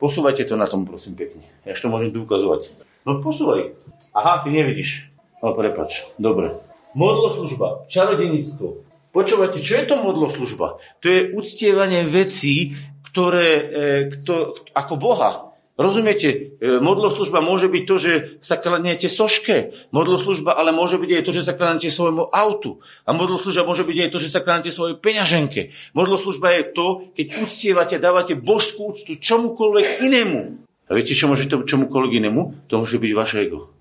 Posúvajte to na tom, prosím, pekne. Ja to môžem tu ukazovať. No posúvaj. Aha, ty nevidíš. No prepač. Dobre. Modloslužba, čarodenictvo, Počúvate, čo je to modloslužba? To je uctievanie vecí, ktoré, e, kto, ako Boha. Rozumiete? E, modloslužba môže byť to, že sa kladnete soške. Modloslužba ale môže byť aj to, že sa kladnete svojmu autu. A modloslužba môže byť aj to, že sa kladnete svojej peňaženke. Modloslužba je to, keď uctievate, dávate božskú úctu čomukoľvek inému. A viete, čo môže to čomukoľvek inému? To môže byť vaše ego.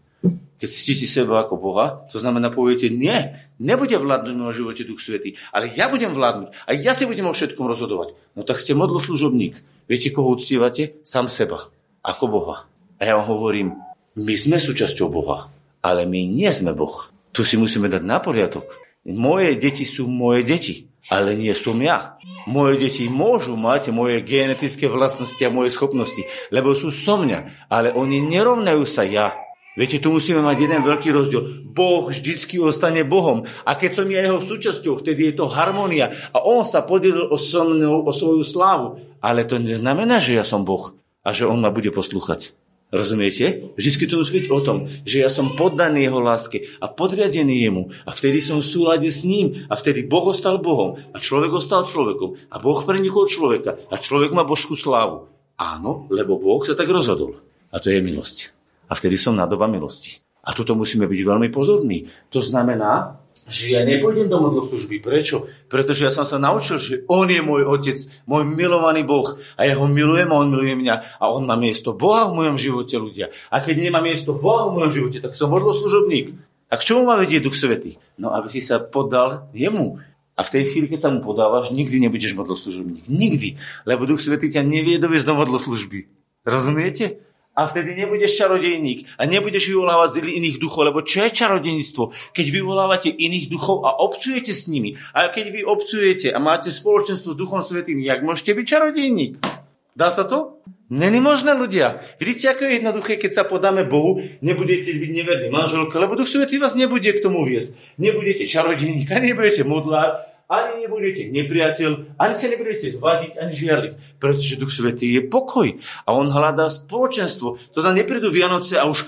Keď ctíte seba ako Boha, to znamená, poviete, nie, nebude vládnuť v živote Duch Svetý, ale ja budem vládnuť a ja si budem o všetkom rozhodovať. No tak ste modloslužobník. Viete, koho uctievate? Sám seba, ako Boha. A ja vám hovorím, my sme súčasťou Boha, ale my nie sme Boh. Tu si musíme dať na poriadok. Moje deti sú moje deti, ale nie som ja. Moje deti môžu mať moje genetické vlastnosti a moje schopnosti, lebo sú so mňa, ale oni nerovnajú sa ja. Viete, tu musíme mať jeden veľký rozdiel. Boh vždycky ostane Bohom. A keď som ja jeho súčasťou, vtedy je to harmonia. A on sa podelil o, so mnou, o svoju slávu. Ale to neznamená, že ja som Boh a že on ma bude poslúchať. Rozumiete? Vždycky to musí byť o tom, že ja som poddaný jeho láske a podriadený jemu. A vtedy som v súlade s ním. A vtedy Boh ostal Bohom. A človek ostal človekom. A Boh prenikol človeka. A človek má božskú slávu. Áno, lebo Boh sa tak rozhodol. A to je milosť. A vtedy som na doba milosti. A tuto musíme byť veľmi pozorní. To znamená, že ja nepôjdem do modloslužby. Prečo? Pretože ja som sa naučil, že On je môj Otec, môj milovaný Boh a ja ho milujem a On miluje mňa a On má miesto Boha v mojom živote ľudia. A keď nemá miesto Boha v mojom živote, tak som modloslužobník. A k čomu má vedieť Duch Svetý? No, aby si sa podal jemu. A v tej chvíli, keď sa mu podávaš, nikdy nebudeš modloslužobník. Nikdy. Lebo Duch Svetý ťa nevie dovieť do modloslužby. Rozumiete? A vtedy nebudeš čarodejník a nebudeš vyvolávať z iných duchov, lebo čo je čarodejníctvo? Keď vyvolávate iných duchov a obcujete s nimi. A keď vy obcujete a máte spoločenstvo s Duchom Svetým, jak môžete byť čarodejník? Dá sa to? Není možné ľudia. Vidíte, ako je jednoduché, keď sa podáme Bohu, nebudete byť neverní manželka, lebo Duch Svetý vás nebude k tomu viesť. Nebudete čarodejník a nebudete modlár, ani nebudete nepriateľ, ani sa nebudete zvadiť, ani žiarliť, pretože Duch Svetý je pokoj a on hľadá spoločenstvo. To znamená, neprídu Vianoce a už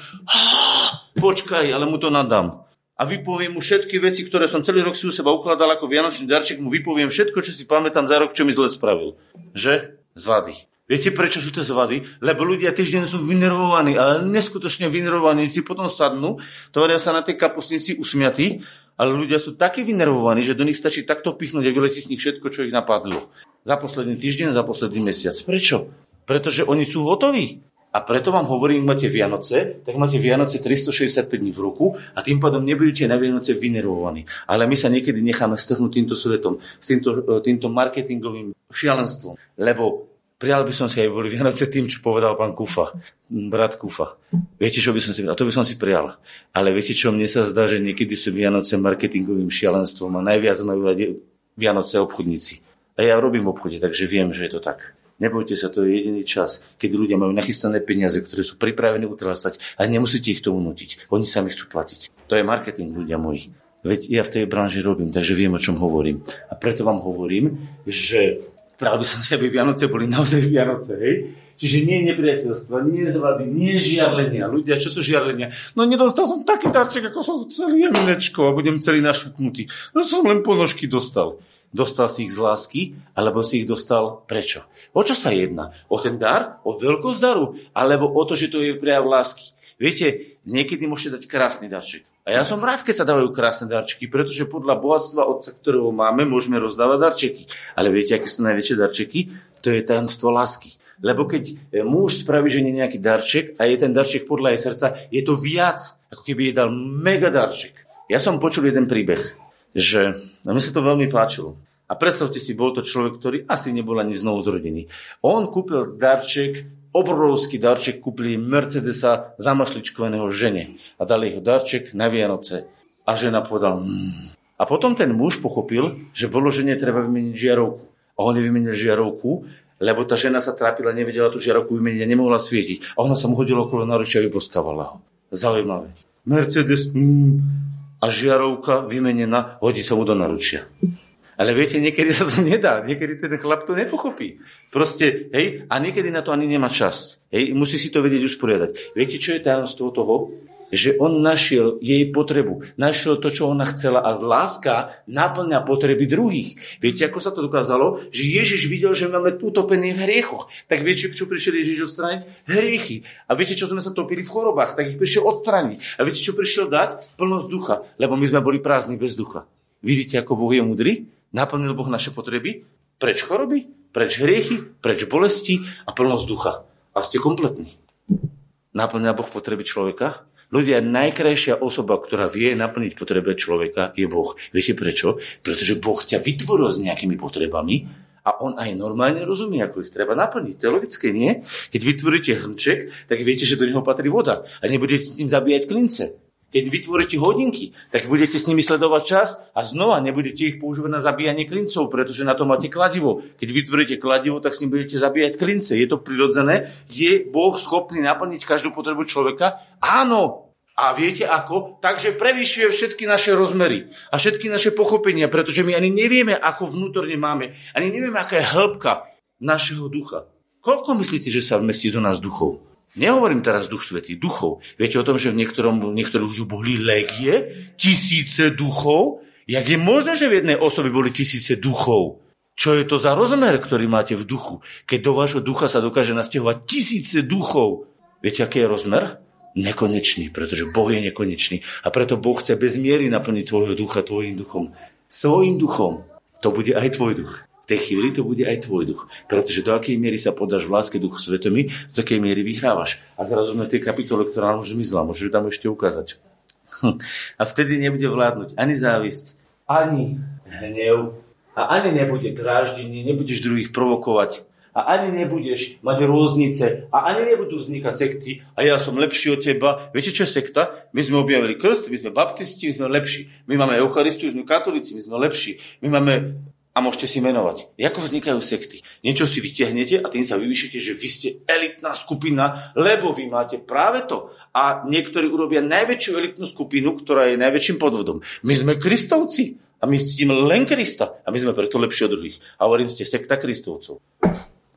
počkaj, ale mu to nadám. A vypoviem mu všetky veci, ktoré som celý rok si u seba ukladal ako vianočný darček, mu vypoviem všetko, čo si pamätám za rok, čo mi zle spravil. Že? Zvady. Viete, prečo sú to zvady? Lebo ľudia týždeň sú vynervovaní, ale neskutočne vynervovaní, si potom sadnú, tvoria sa na tej kapusnici usmiatí ale ľudia sú takí vynervovaní, že do nich stačí takto pichnúť a vyletí z nich všetko, čo ich napadlo. Za posledný týždeň, za posledný mesiac. Prečo? Pretože oni sú hotoví. A preto vám hovorím, máte Vianoce, tak máte Vianoce 365 dní v roku a tým pádom nebudete na Vianoce vynervovaní. Ale my sa niekedy necháme strhnúť týmto svetom, s týmto, týmto marketingovým šialenstvom. Lebo Prijal by som si aj boli Vianoce tým, čo povedal pán Kufa, brat Kufa. Viete, čo by som si A to by som si prijal. Ale viete, čo mne sa zdá, že niekedy sú Vianoce marketingovým šialenstvom a najviac majú radi Vianoce obchodníci. A ja robím v obchode, takže viem, že je to tak. Nebojte sa, to je jediný čas, keď ľudia majú nachystané peniaze, ktoré sú pripravení utrácať a nemusíte ich tomu nutiť. Oni sami chcú platiť. To je marketing, ľudia moji. Veď ja v tej branži robím, takže viem, o čom hovorím. A preto vám hovorím, že Pravdu som si, aby Vianoce boli naozaj Vianoce, hej? Čiže nie nepriateľstva, nie zvady, nie žiarlenia. Ľudia, čo sú žiarlenia? No nedostal som taký darček, ako som chcel jeminečko a budem celý našupnutý. No som len ponožky dostal. Dostal si ich z lásky, alebo si ich dostal prečo? O čo sa jedná? O ten dar? O veľkosť daru? Alebo o to, že to je prejav lásky? Viete, niekedy môžete dať krásny darček. A ja som rád, keď sa dávajú krásne darčeky, pretože podľa bohatstva otca, ktorého máme, môžeme rozdávať darčeky. Ale viete, aké sú najväčšie darčeky? To je tajomstvo lásky. Lebo keď e, muž spraví žene nejaký darček a je ten darček podľa jej srdca, je to viac, ako keby jej dal mega darček. Ja som počul jeden príbeh, že a mne sa to veľmi páčilo. A predstavte si, bol to človek, ktorý asi nebol ani znovu zrodený. On kúpil darček obrovský darček kúpili Mercedesa zamašličkovaného žene a dali ho darček na Vianoce. A žena povedala, mmm. a potom ten muž pochopil, že bolo žene treba vymeniť žiarovku. A on nevymenil žiarovku, lebo tá žena sa trápila, nevedela tú žiarovku vymeniť a nemohla svietiť. A ona sa mu hodila okolo naručia a vyboskávala ho. Zaujímavé. Mercedes, mm, a žiarovka vymenená, hodí sa mu do naručia. Ale viete, niekedy sa to nedá, niekedy ten chlap to nepochopí. Proste, hej, a niekedy na to ani nemá čas. Hej, musí si to vedieť usporiadať. Viete, čo je tajomstvo toho? Že on našiel jej potrebu, našiel to, čo ona chcela a láska naplňa potreby druhých. Viete, ako sa to dokázalo? Že Ježiš videl, že máme utopený v hriechoch. Tak viete, čo prišiel Ježiš odstrániť? Hriechy. A viete, čo sme sa topili v chorobách? Tak ich prišiel odstrániť. A viete, čo prišiel dať? Plnosť ducha. Lebo my sme boli prázdni bez ducha. Vidíte, ako Boh je mudrý? Naplnil Boh naše potreby? Preč choroby? Preč hriechy? Preč bolesti? A plnosť ducha. A ste kompletní. Naplňa Boh potreby človeka? Ľudia, najkrajšia osoba, ktorá vie naplniť potreby človeka, je Boh. Viete prečo? Pretože Boh ťa vytvoril s nejakými potrebami a on aj normálne rozumie, ako ich treba naplniť. To je logické, nie? Keď vytvoríte hrnček, tak viete, že do neho patrí voda a nebudete s tým zabíjať klince. Keď vytvoríte hodinky, tak budete s nimi sledovať čas a znova nebudete ich používať na zabíjanie klincov, pretože na to máte kladivo. Keď vytvoríte kladivo, tak s ním budete zabíjať klince. Je to prirodzené? Je Boh schopný naplniť každú potrebu človeka? Áno. A viete ako? Takže prevyšuje všetky naše rozmery a všetky naše pochopenia, pretože my ani nevieme, ako vnútorne máme. Ani nevieme, aká je hĺbka našeho ducha. Koľko myslíte, že sa vmestí do nás duchov? Nehovorím teraz duch svetý, duchov. Viete o tom, že v niektorom, niektorých ľudí boli legie, tisíce duchov? Jak je možné, že v jednej osobe boli tisíce duchov? Čo je to za rozmer, ktorý máte v duchu? Keď do vášho ducha sa dokáže nastihovať tisíce duchov. Viete, aký je rozmer? Nekonečný, pretože Boh je nekonečný. A preto Boh chce bez miery naplniť tvojho ducha tvojim duchom. Svojim duchom. To bude aj tvoj duch tej chvíli to bude aj tvoj duch. Pretože do akej miery sa podáš v láske duchu svetomi, do akej miery vyhrávaš. A zrazu sme tej kapitole, ktorá nám už zmizla, môžeš tam ešte ukázať. A vtedy nebude vládnuť ani závisť, ani hnev, a ani nebude dráždenie, nebudeš druhých provokovať, a ani nebudeš mať rôznice a ani nebudú vznikať sekty a ja som lepší od teba. Viete, čo je sekta? My sme objavili krst, my sme baptisti, my sme lepší. My máme Eucharistiu, my sme katolíci, my sme lepší. My máme a môžete si menovať. Ako vznikajú sekty? Niečo si vytiahnete a tým sa vyvyšíte, že vy ste elitná skupina, lebo vy máte práve to. A niektorí urobia najväčšiu elitnú skupinu, ktorá je najväčším podvodom. My sme kristovci a my ctíme len Krista a my sme preto lepší od druhých. A hovorím, ste sekta kristovcov.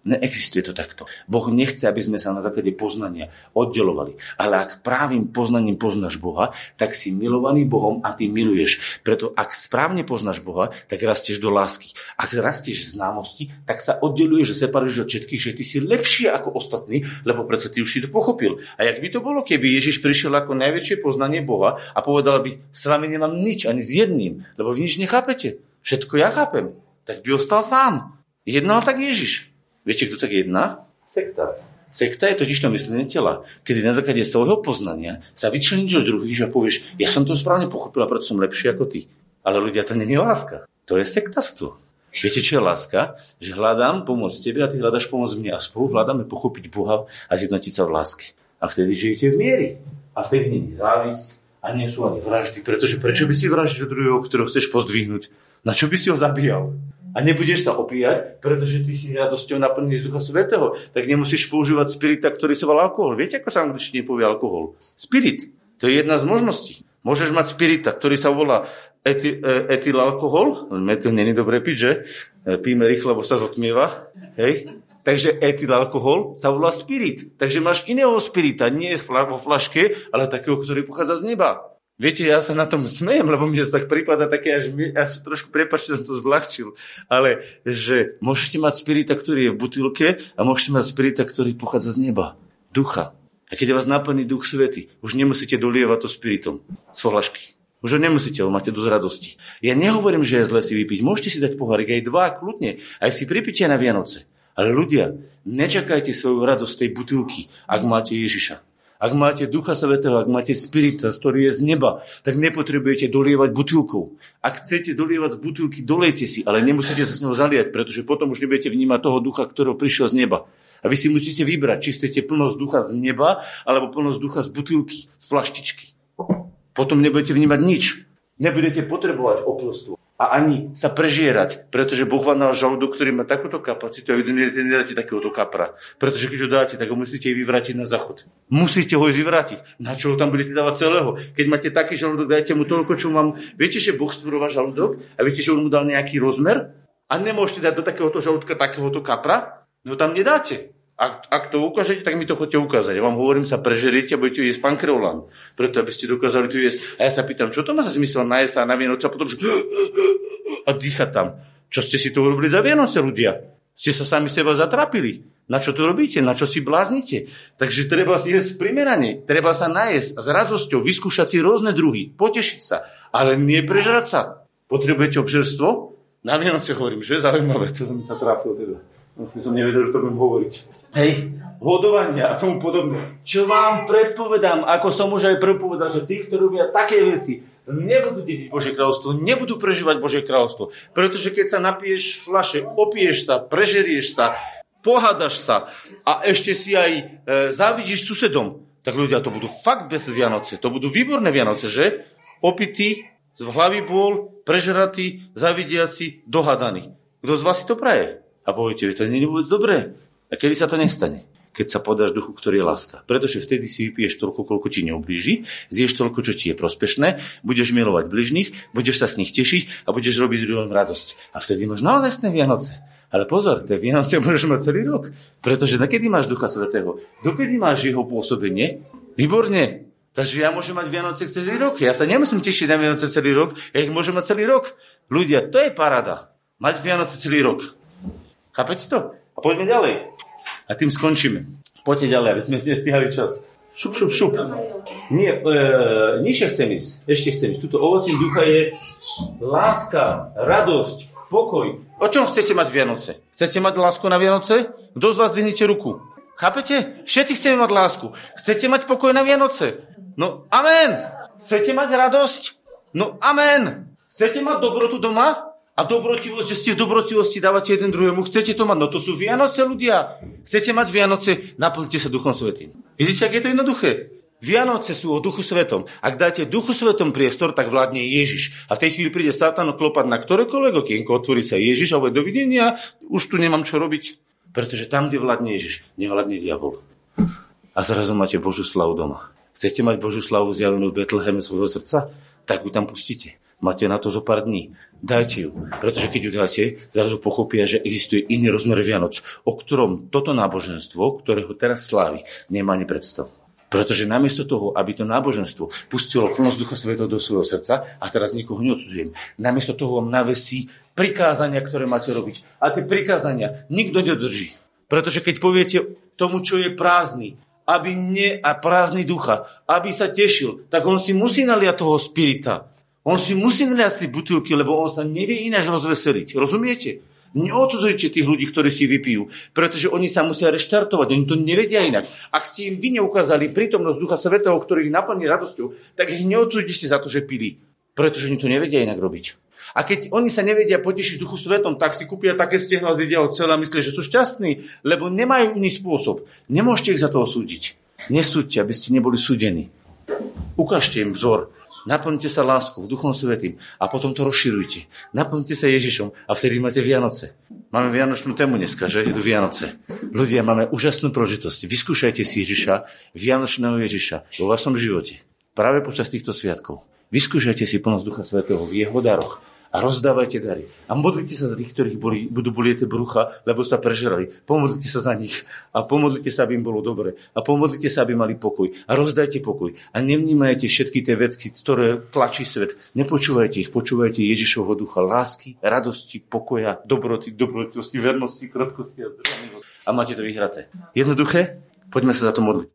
Neexistuje to takto. Boh nechce, aby sme sa na základe poznania oddelovali. Ale ak právým poznaním poznáš Boha, tak si milovaný Bohom a ty miluješ. Preto ak správne poznáš Boha, tak rastieš do lásky. Ak rastieš z známosti, tak sa oddeluješ, že separuješ od všetkých, že ty si lepšie ako ostatní, lebo predsa ty už si to pochopil. A jak by to bolo, keby Ježiš prišiel ako najväčšie poznanie Boha a povedal by, s vami nemám nič, ani s jedným, lebo vy nič nechápete. Všetko ja chápem. Tak by ostal sám. Jednal tak Ježiš. Viete, kto tak jedná? Sekta. Sekta je totiž to myslenie tela, kedy na základe svojho poznania sa vyčleníš od druhých a povieš, ja som to správne pochopil a preto som lepší ako ty. Ale ľudia, to není láska. To je sektarstvo. Viete, čo je láska? Že hľadám pomoc tebe a ty hľadaš pomoc mne a spolu hľadáme pochopiť Boha a zjednotiť sa v láske. A vtedy žijete v miery. A vtedy nie je závisť a nie sú ani vraždy. Pretože prečo by si vraždil druhého, ktorého chceš pozdvihnúť? Na čo by si ho zabíjal? A nebudeš sa opíjať, pretože ty si radosťou naplnený z Ducha Svetého, tak nemusíš používať spirita, ktorý sa volá alkohol. Viete, ako sa angličtine povie alkohol? Spirit. To je jedna z možností. Môžeš mať spirita, ktorý sa volá ety, e, etylalkohol. Metyl není dobré piť, že? E, píme rýchlo, lebo sa zotmieva. Hej? Takže etylalkohol sa volá spirit. Takže máš iného spirita, nie vo flaške, ale takého, ktorý pochádza z neba. Viete, ja sa na tom smejem, lebo mi to tak prípada také, až mi, ja som trošku, prepačte, som to zľahčil, ale že môžete mať spirita, ktorý je v butilke a môžete mať spirita, ktorý pochádza z neba, ducha. A keď vás naplní duch svety, už nemusíte dolievať to spiritom z flašky. Už ho nemusíte, ho máte dosť radosti. Ja nehovorím, že je zle si vypiť. Môžete si dať pohárik aj dva, kľudne. Aj si pripite na Vianoce. Ale ľudia, nečakajte svoju radosť tej butilky, ak máte Ježiša. Ak máte Ducha Svetého, ak máte Spirita, ktorý je z neba, tak nepotrebujete dolievať butilkou. Ak chcete dolievať z butilky, dolejte si, ale nemusíte sa s ňou zaliať, pretože potom už nebudete vnímať toho ducha, ktorého prišiel z neba. A vy si musíte vybrať, či chcete plnosť ducha z neba, alebo plnosť ducha z butilky, z flaštičky. Potom nebudete vnímať nič. Nebudete potrebovať oplstvo a ani sa prežierať, pretože Boh vám dal žalúdok, ktorý má takúto kapacitu a vy nedáte takéhoto kapra. Pretože keď ho dáte, tak ho musíte vyvrátiť na záchod. Musíte ho vyvrátiť. Na čo ho tam budete dávať celého? Keď máte taký žalúdok, dajte mu toľko, čo mám. Viete, že Boh stvoril žalúdok a viete, že on mu dal nejaký rozmer? A nemôžete dať do takéhoto žalúdka takéhoto kapra? No tam nedáte. Ak, ak to ukážete, tak mi to chodte ukázať. Ja vám hovorím, sa prežeriete a budete jesť pankreolán. Preto, aby ste dokázali tu jesť. A ja sa pýtam, čo to má za zmysel najesť sa na Vianoce a potom že... a dýchať tam. Čo ste si to urobili za Vianoce, ľudia? Ste sa sami seba zatrapili. Na čo to robíte? Na čo si bláznite? Takže treba si jesť primerane. Treba sa najesť a s radosťou vyskúšať si rôzne druhy. Potešiť sa. Ale nie prežrať sa. Potrebujete obžerstvo? Na Vianoce hovorím, že zaujímavé. To mi sa trápilo teda. No, som nevedel, že to budem hovoriť. Hej, hodovania a tomu podobne. Čo vám predpovedám, ako som už aj predpovedal, že tí, ktorí robia také veci, nebudú dediť Božie kráľovstvo, nebudú prežívať Božie kráľovstvo. Pretože keď sa napiješ flaše, opiješ sa, prežerieš sa, pohádaš sa a ešte si aj e, závidíš susedom, tak ľudia, to budú fakt bez Vianoce. To budú výborné Vianoce, že? Opity, z hlavy bol, prežratý, zavidiaci, dohadaný. Kto z vás si to praje? A poviete, že to nie je vôbec dobré. A kedy sa to nestane? Keď sa podáš duchu, ktorý je láska. Pretože vtedy si vypiješ toľko, koľko ti neublíži, zješ toľko, čo ti je prospešné, budeš milovať bližných, budeš sa s nich tešiť a budeš robiť druhým radosť. A vtedy máš naozaj Vianoce. Ale pozor, tie Vianoce môžeš mať celý rok. Pretože nakedy máš Ducha Svetého? Dokedy máš jeho pôsobenie? Výborne. Takže ja môžem mať Vianoce celý rok. Ja sa nemusím tešiť na Vianoce celý rok, ja ich môžem mať celý rok. Ľudia, to je parada. Mať Vianoce celý rok. Chápete to? A poďme ďalej. A tým skončíme. Poďte ďalej, aby sme nestihali čas. Šup, šup, šup. Nie, e, nižšie chcem ísť. Ešte chcem ísť. Tuto ovocím ducha je láska, radosť, pokoj. O čom chcete mať Vianoce? Chcete mať lásku na Vianoce? Kto z vás dvihnite ruku? Chápete? Všetci chceme mať lásku. Chcete mať pokoj na Vianoce? No, amen. Chcete mať radosť? No, amen. Chcete mať dobrotu doma? A dobrotivosť, že ste v dobrotivosti dávate jeden druhému. Chcete to mať? No to sú Vianoce, ľudia. Chcete mať Vianoce? Naplňte sa Duchom Svetým. Vidíte, ak je to jednoduché? Vianoce sú o Duchu Svetom. Ak dáte Duchu Svetom priestor, tak vládne Ježiš. A v tej chvíli príde Satan klopať na ktorékoľvek okienko, otvorí sa Ježiš a dovidenia, už tu nemám čo robiť. Pretože tam, kde vládne Ježiš, nevládne diabol. A zrazu máte Božú slavu doma. Chcete mať Božú slavu zjavenú v Betleheme svojho srdca? Tak ju tam pustíte. Máte na to zo pár dní. Dajte ju. Pretože keď ju dáte, zrazu pochopia, že existuje iný rozmer Vianoc, o ktorom toto náboženstvo, ktorého teraz slávi, nemá ani predstav. Pretože namiesto toho, aby to náboženstvo pustilo plnosť Ducha Svetého do svojho srdca, a teraz nikoho neodsudzujem, namiesto toho vám navesí prikázania, ktoré máte robiť. A tie prikázania nikto nedrží. Pretože keď poviete tomu, čo je prázdny, aby nie, a prázdny ducha, aby sa tešil, tak on si musí naliať toho spirita. On si musí naliať tie butilky, lebo on sa nevie ináč rozveseliť. Rozumiete? Neodsudzujte tých ľudí, ktorí si vypijú, pretože oni sa musia reštartovať, oni to nevedia inak. Ak ste im vy neukázali prítomnosť Ducha Svetého, ktorý ich naplní radosťou, tak ich neodsúďte za to, že pili, pretože oni to nevedia inak robiť. A keď oni sa nevedia potešiť Duchu Svetom, tak si kúpia také stehno a zjedia od celá a myslia, že sú šťastní, lebo nemajú iný spôsob. Nemôžete ich za to osúdiť. Nesúďte, aby ste neboli súdení. Ukážte im vzor, Naplňte sa láskou, Duchom Svetým a potom to rozširujte. Naplňte sa Ježišom a vtedy máte Vianoce. Máme Vianočnú tému dneska, že? Idú Vianoce. Ľudia, máme úžasnú prožitosť. Vyskúšajte si Ježiša, Vianočného Ježiša vo vašom živote. Práve počas týchto sviatkov. Vyskúšajte si plnosť Ducha Svetého v jeho daroch a rozdávajte dary. A modlite sa za tých, ktorých boli, budú bolieť brucha, lebo sa prežrali. Pomodlite sa za nich a pomodlite sa, aby im bolo dobre. A pomodlite sa, aby mali pokoj. A rozdajte pokoj. A nevnímajte všetky tie veci, ktoré tlačí svet. Nepočúvajte ich, počúvajte Ježišovho ducha lásky, radosti, pokoja, dobroty, dobrotnosti, vernosti, krotkosti a zdržanlivosti. A máte to vyhraté. Jednoduché? Poďme sa za to modliť.